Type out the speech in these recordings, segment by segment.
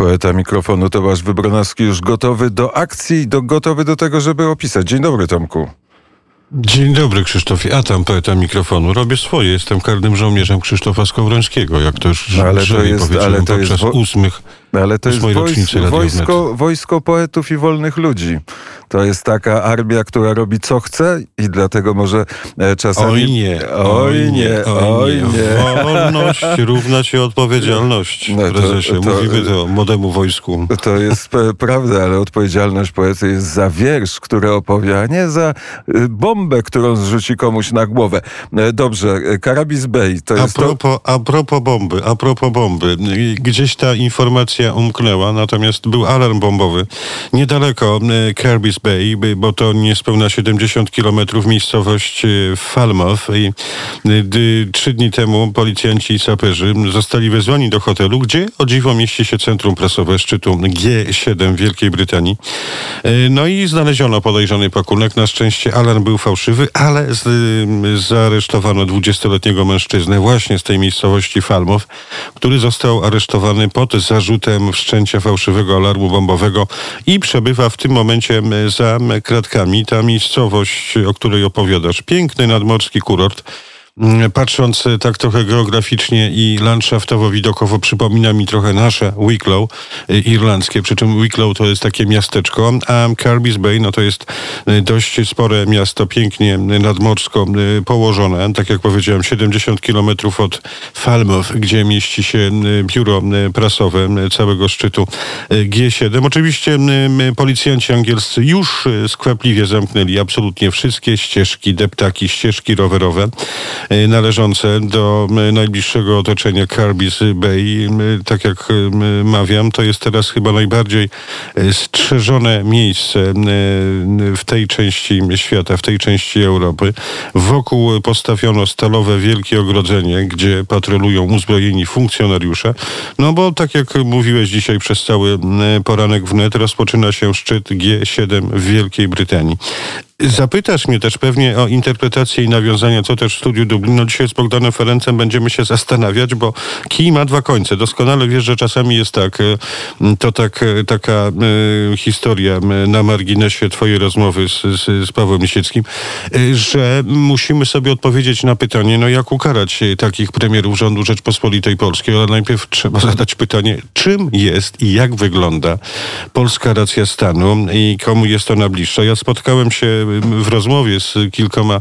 Poeta mikrofonu Tomasz Wybronowski już gotowy do akcji, do, gotowy do tego, żeby opisać. Dzień dobry, Tomku. Dzień dobry Krzysztofie, a tam poeta mikrofonu. Robię swoje, jestem karnym żołnierzem Krzysztofa Skowrońskiego, jak to już no, ale to jest, ale to jest podczas ósmych ale to jest wojsko, wojsko, wojsko poetów i wolnych ludzi. To jest taka armia, która robi co chce i dlatego może e, czasami... Oj nie, oj nie, oj nie. Wolność równa się odpowiedzialność, no, prezesie. To, to, Mówimy to młodemu wojsku. To jest prawda, ale odpowiedzialność poety jest za wiersz, który opowie, a nie za y, bombę, którą zrzuci komuś na głowę. E, dobrze, Karabis Bay to jest a propos, to... A propos bomby, a propos bomby. Gdzieś ta informacja umknęła, natomiast był alarm bombowy niedaleko e, Kirby's Bay, bo to niespełna 70 kilometrów miejscowość e, Falmouth i e, trzy dni temu policjanci i saperzy zostali wezwani do hotelu, gdzie o dziwo mieści się centrum prasowe szczytu G7 w Wielkiej Brytanii. No i znaleziono podejrzany pakunek. Na szczęście alarm był fałszywy, ale z, zaaresztowano 20-letniego mężczyznę właśnie z tej miejscowości Falmouth, który został aresztowany pod zarzutem faktem wszczęcia fałszywego alarmu bombowego i przebywa w tym momencie za kratkami. Ta miejscowość, o której opowiadasz, piękny nadmorski kurort, patrząc e, tak trochę geograficznie i landszaftowo-widokowo przypomina mi trochę nasze Wicklow e, irlandzkie, przy czym Wicklow to jest takie miasteczko, a Carby's Bay no to jest e, dość spore miasto, pięknie nadmorsko położone, tak jak powiedziałem 70 kilometrów od Falmouth, gdzie mieści się biuro prasowe całego szczytu G7. Oczywiście policjanci angielscy już skwapliwie zamknęli absolutnie wszystkie ścieżki, deptaki, ścieżki rowerowe. E, należące do e, najbliższego otoczenia Carby's Bay. E, tak jak mawiam, to jest teraz chyba najbardziej strzeżone miejsce w tej części świata, w tej części Europy. Wokół postawiono stalowe wielkie ogrodzenie, gdzie patrolują uzbrojeni funkcjonariusze. No bo tak jak mówiłeś dzisiaj przez cały poranek wnet, rozpoczyna się szczyt G7 w Wielkiej Brytanii. Zapytasz mnie też pewnie o interpretację i nawiązania, co też w studiu Dublin. No dzisiaj z Bogdanem Ferencem będziemy się zastanawiać, bo kij ma dwa końce. Doskonale wiesz, że czasami jest tak, e, to tak, e, taka y, historia na marginesie twojej rozmowy z, z, z Pawłem Lisieckim, że musimy sobie odpowiedzieć na pytanie, no jak ukarać takich premierów rządu Rzeczpospolitej Polskiej, ale najpierw trzeba zadać pytanie, czym jest i jak wygląda polska racja stanu i komu jest ona bliższa. Ja spotkałem się w rozmowie z kilkoma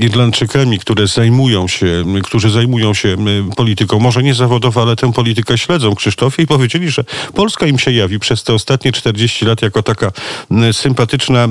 Irlandczykami, które zajmują się, którzy zajmują się polityką, może nie zawodowo, ale tę politykę śledzą, Krzysztofie, i powiedzieli, że Polska im się jawi przez te ostatnie 40 lat jako taka sympatyczna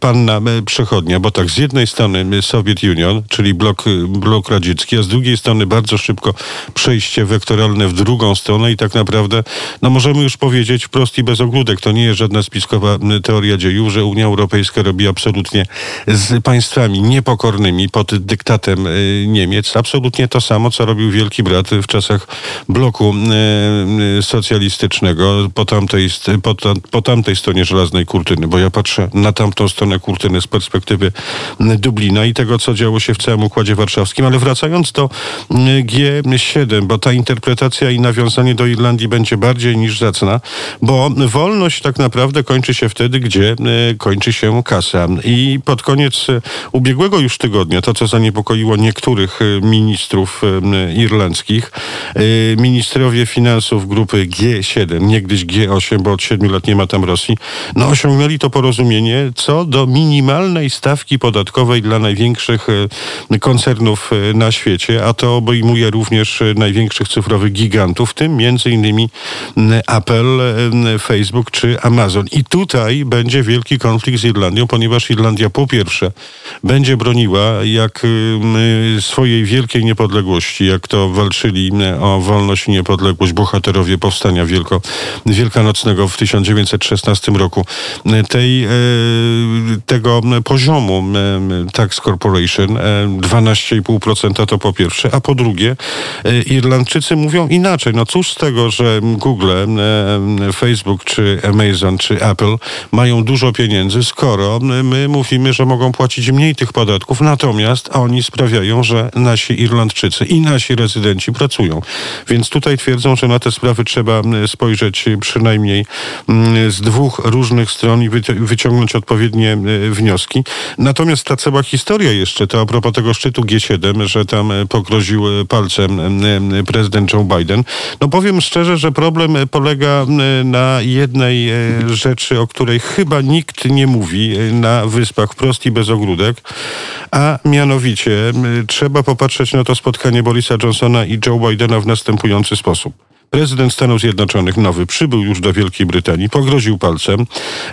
panna przechodnia, bo tak, z jednej strony Soviet Union, czyli blok, blok radziecki, a z drugiej strony bardzo szybko przejście wektoralne w drugą stronę i tak naprawdę, no możemy już powiedzieć wprost i bez ogródek, to nie jest żadna spiskowa teoria dziejów, że że Unia Europejska robi absolutnie z państwami niepokornymi pod dyktatem y, Niemiec absolutnie to samo, co robił Wielki Brat w czasach bloku y, y, socjalistycznego po tamtej, po, po tamtej stronie żelaznej kurtyny, bo ja patrzę na tamtą stronę kurtyny z perspektywy Dublina i tego, co działo się w całym Układzie Warszawskim. Ale wracając do G7, bo ta interpretacja i nawiązanie do Irlandii będzie bardziej niż zacna, bo wolność tak naprawdę kończy się wtedy, gdzie kończy się kasa. I pod koniec e, ubiegłego już tygodnia, to co zaniepokoiło niektórych e, ministrów e, irlandzkich, ministrowie finansów grupy G7, niegdyś G8, bo od siedmiu lat nie ma tam Rosji, no osiągnęli to porozumienie co do minimalnej stawki podatkowej dla największych koncernów na świecie, a to obejmuje również największych cyfrowych gigantów, w tym między innymi Apple, Facebook czy Amazon. I tutaj będzie wielki konflikt z Irlandią, ponieważ Irlandia po pierwsze będzie broniła jak swojej wielkiej niepodległości, jak to walczyli o wolność i niepodległość bohaterowie powstania wielko, wielkanocnego w 1916 roku. Tej, e, tego poziomu Tax Corporation 12,5% to po pierwsze, a po drugie Irlandczycy mówią inaczej. No cóż z tego, że Google, Facebook czy Amazon czy Apple mają dużo pieniędzy skoro my mówimy, że mogą płacić mniej tych podatków, natomiast oni sprawiają, że nasi Irlandczycy i nasi rezydenci pracują. Więc tutaj twierdzą, że na te sprawy trzeba spojrzeć przynajmniej z dwóch różnych stron i wyciągnąć odpowiednie wnioski. Natomiast ta cała historia jeszcze, to a propos tego szczytu G7, że tam pogroził palcem prezydent Joe Biden, no powiem szczerze, że problem polega na jednej rzeczy, o której chyba nikt nie mówi na wyspach wprost i bez ogródek, a mianowicie trzeba popatrzeć na to spotkanie Borisa Johnsona i Joe Bidena w następujący sposób. Prezydent Stanów Zjednoczonych nowy przybył już do Wielkiej Brytanii, pogroził palcem,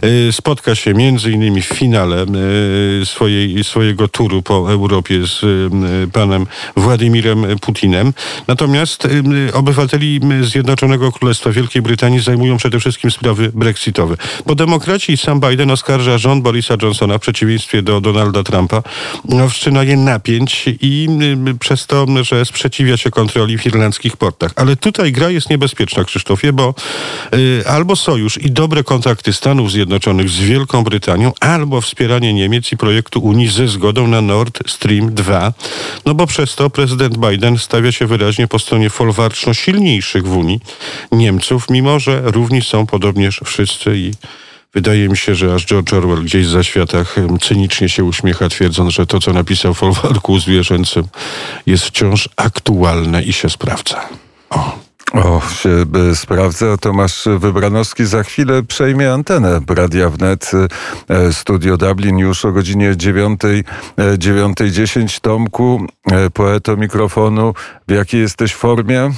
y, spotka się między innymi w finale y, swojej, swojego turu po Europie z y, panem Władimirem Putinem. Natomiast obywateli Zjednoczonego Królestwa Wielkiej Brytanii zajmują przede wszystkim sprawy brexitowe. Bo demokraci sam Biden oskarża rząd Borisa Johnsona w przeciwieństwie do Donalda Trumpa o wszczynanie napięć i przez to, że sprzeciwia się kontroli w irlandzkich portach. Ale tutaj gra jest jest niebezpieczna, Krzysztofie, bo y, albo sojusz i dobre kontakty Stanów Zjednoczonych z Wielką Brytanią, albo wspieranie Niemiec i projektu Unii ze zgodą na Nord Stream 2, no bo przez to prezydent Biden stawia się wyraźnie po stronie folwarczno silniejszych w Unii Niemców, mimo że równi są podobnież wszyscy i Wydaje mi się, że aż George Orwell gdzieś za światach cynicznie się uśmiecha, twierdząc, że to, co napisał w folwarku zwierzęcym, jest wciąż aktualne i się sprawdza. O. O, się sprawdza. Tomasz Wybranowski za chwilę przejmie antenę Radia Wnet. E, Studio Dublin już o godzinie 9.10. E, Tomku, e, poeto mikrofonu, w jakiej jesteś formie?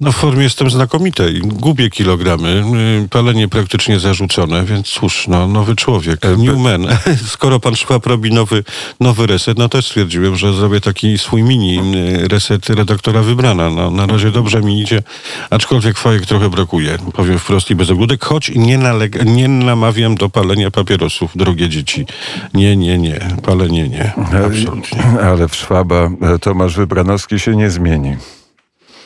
No w formie jestem znakomitej. Gubię kilogramy, y, palenie praktycznie zarzucone, więc cóż, no, nowy człowiek, e, Newman. Skoro pan Szwab robi nowy, nowy reset, no też stwierdziłem, że zrobię taki swój mini y, reset redaktora wybrana. No, na razie dobrze mi idzie, aczkolwiek fajek trochę brakuje. Powiem wprost i bez ogródek, choć nie, nalega, nie namawiam do palenia papierosów, drogie dzieci. Nie, nie, nie. Palenie nie. Absolutnie. Ale w Szwaba e, Tomasz Wybranowski się nie zmieni.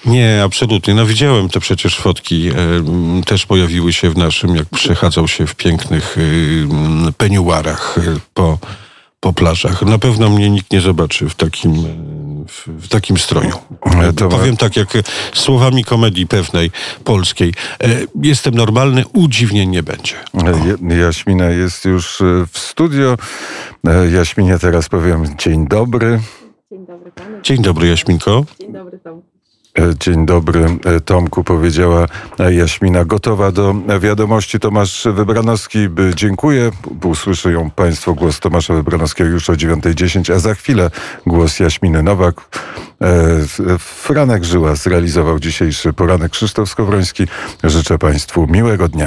Nie, absolutnie. No widziałem te przecież fotki. E, też pojawiły się w naszym, jak przechadzał się w pięknych e, peniuarach e, po, po plażach. Na pewno mnie nikt nie zobaczy w takim, w, w takim stroju. To Powiem tak, jak słowami komedii pewnej polskiej. Jestem normalny, udziwnień nie będzie. O. Jaśmina jest już w studio. Jaśminie teraz powiem dzień dobry. Dzień dobry panu. Dzień dobry Jaśminko. Dzień dobry Tomku. E, dzień dobry, e, Tomku, powiedziała e, Jaśmina. Gotowa do wiadomości Tomasz Wybranowski. Dziękuję. Usłyszę ją Państwo głos Tomasza Wybranowskiego już o 9.10, a za chwilę głos Jaśminy Nowak. Franek Żyła zrealizował dzisiejszy poranek Krzysztof Skowroński. Życzę Państwu miłego dnia.